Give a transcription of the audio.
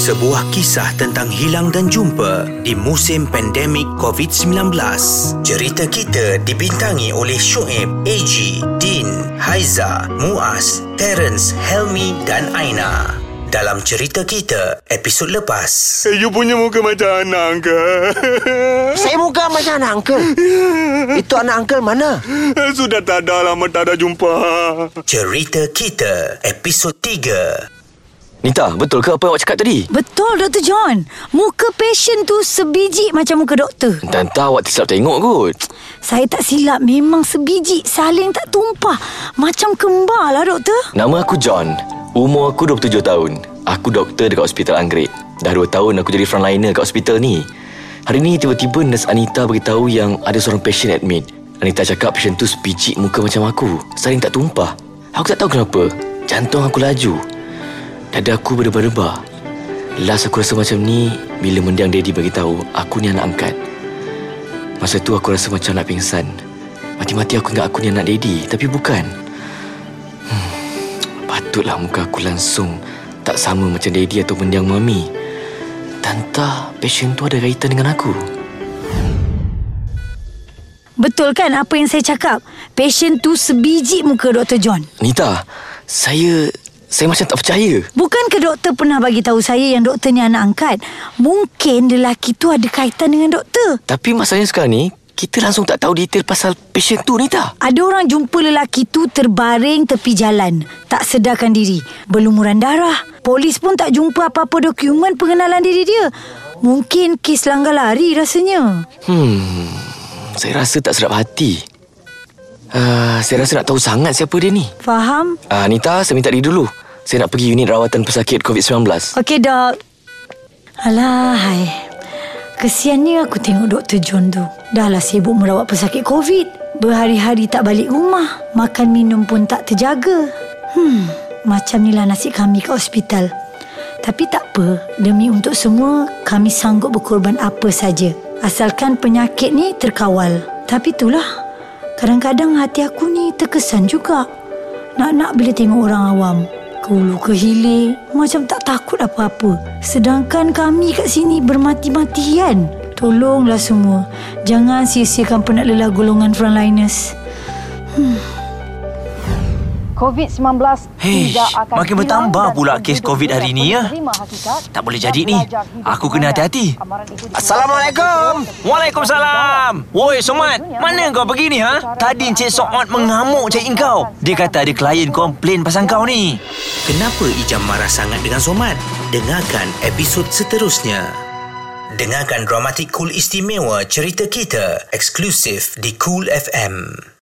Sebuah kisah tentang hilang dan jumpa di musim pandemik COVID-19. Cerita kita dibintangi oleh Shoaib, AG, Din, Haiza, Muaz, Terence, Helmi dan Aina. Dalam cerita kita, episod lepas. You punya muka macam anak ke? Saya muka macam anak uncle Itu anak uncle mana? Sudah tak ada lama tak ada jumpa. Cerita kita, episod 3. Nita, betul ke apa yang awak cakap tadi? Betul Dr. John Muka pasien tu sebiji macam muka doktor Tanta awak tersilap tengok kot. Saya tak silap Memang sebiji Saling tak tumpah Macam kembar lah doktor Nama aku John. Umur aku 27 tahun. Aku doktor dekat Hospital Anggrek. Dah 2 tahun aku jadi frontliner kat hospital ni. Hari ni tiba-tiba nurse Anita beritahu yang ada seorang pasien admit. Anita cakap pasien tu sepicik muka macam aku. Saling tak tumpah. Aku tak tahu kenapa. Jantung aku laju. Dada aku berdebar-debar. Last aku rasa macam ni bila mendiang daddy bagi tahu aku ni anak angkat. Masa tu aku rasa macam nak pingsan. Mati-mati aku ingat aku ni anak daddy, tapi bukan. Hmm, patutlah muka aku langsung tak sama macam daddy atau mendiang mami. Tanta, pasien tu ada kaitan dengan aku. Betul kan apa yang saya cakap Pasien tu sebiji muka Dr. John Nita, saya saya macam tak percaya. Bukan ke doktor pernah bagi tahu saya yang doktor ni anak angkat? Mungkin lelaki tu ada kaitan dengan doktor. Tapi masalahnya sekarang ni, kita langsung tak tahu detail pasal pasien tu, Nita. Ada orang jumpa lelaki tu terbaring tepi jalan. Tak sedarkan diri. Berlumuran darah. Polis pun tak jumpa apa-apa dokumen pengenalan diri dia. Mungkin kes langgar lari rasanya. Hmm, saya rasa tak sedap hati. Uh, saya rasa nak tahu sangat siapa dia ni. Faham? Uh, Nita, saya minta diri dulu. Saya nak pergi unit rawatan pesakit COVID-19. Okey, dok. Alah, hai. Kesiannya aku tengok Dr. John tu. Dah lah sibuk merawat pesakit COVID. Berhari-hari tak balik rumah. Makan minum pun tak terjaga. Hmm, macam ni lah nasib kami kat hospital. Tapi tak apa, demi untuk semua, kami sanggup berkorban apa saja. Asalkan penyakit ni terkawal. Tapi itulah, kadang-kadang hati aku ni terkesan juga. Nak-nak bila tengok orang awam. Ke hulu ke hilir, macam tak takut apa-apa. Sedangkan kami kat sini bermati-matian. Tolonglah semua. Jangan sia-siakan penat lelah golongan frontliners. COVID-19 Hei, tidak akan makin bertambah pula kes COVID hari ni, ya. Tak boleh jadi ni. Aku kena hati-hati. Assalamualaikum. Waalaikumsalam. Woi, Somat. Mana kau pergi ni, ha? Tadi Encik Somat mengamuk cari kau. Dia kata ada klien komplain pasal kau ni. Kenapa Ijam marah sangat dengan Somat? Dengarkan episod seterusnya. Dengarkan dramatik cool istimewa cerita kita eksklusif di Cool FM.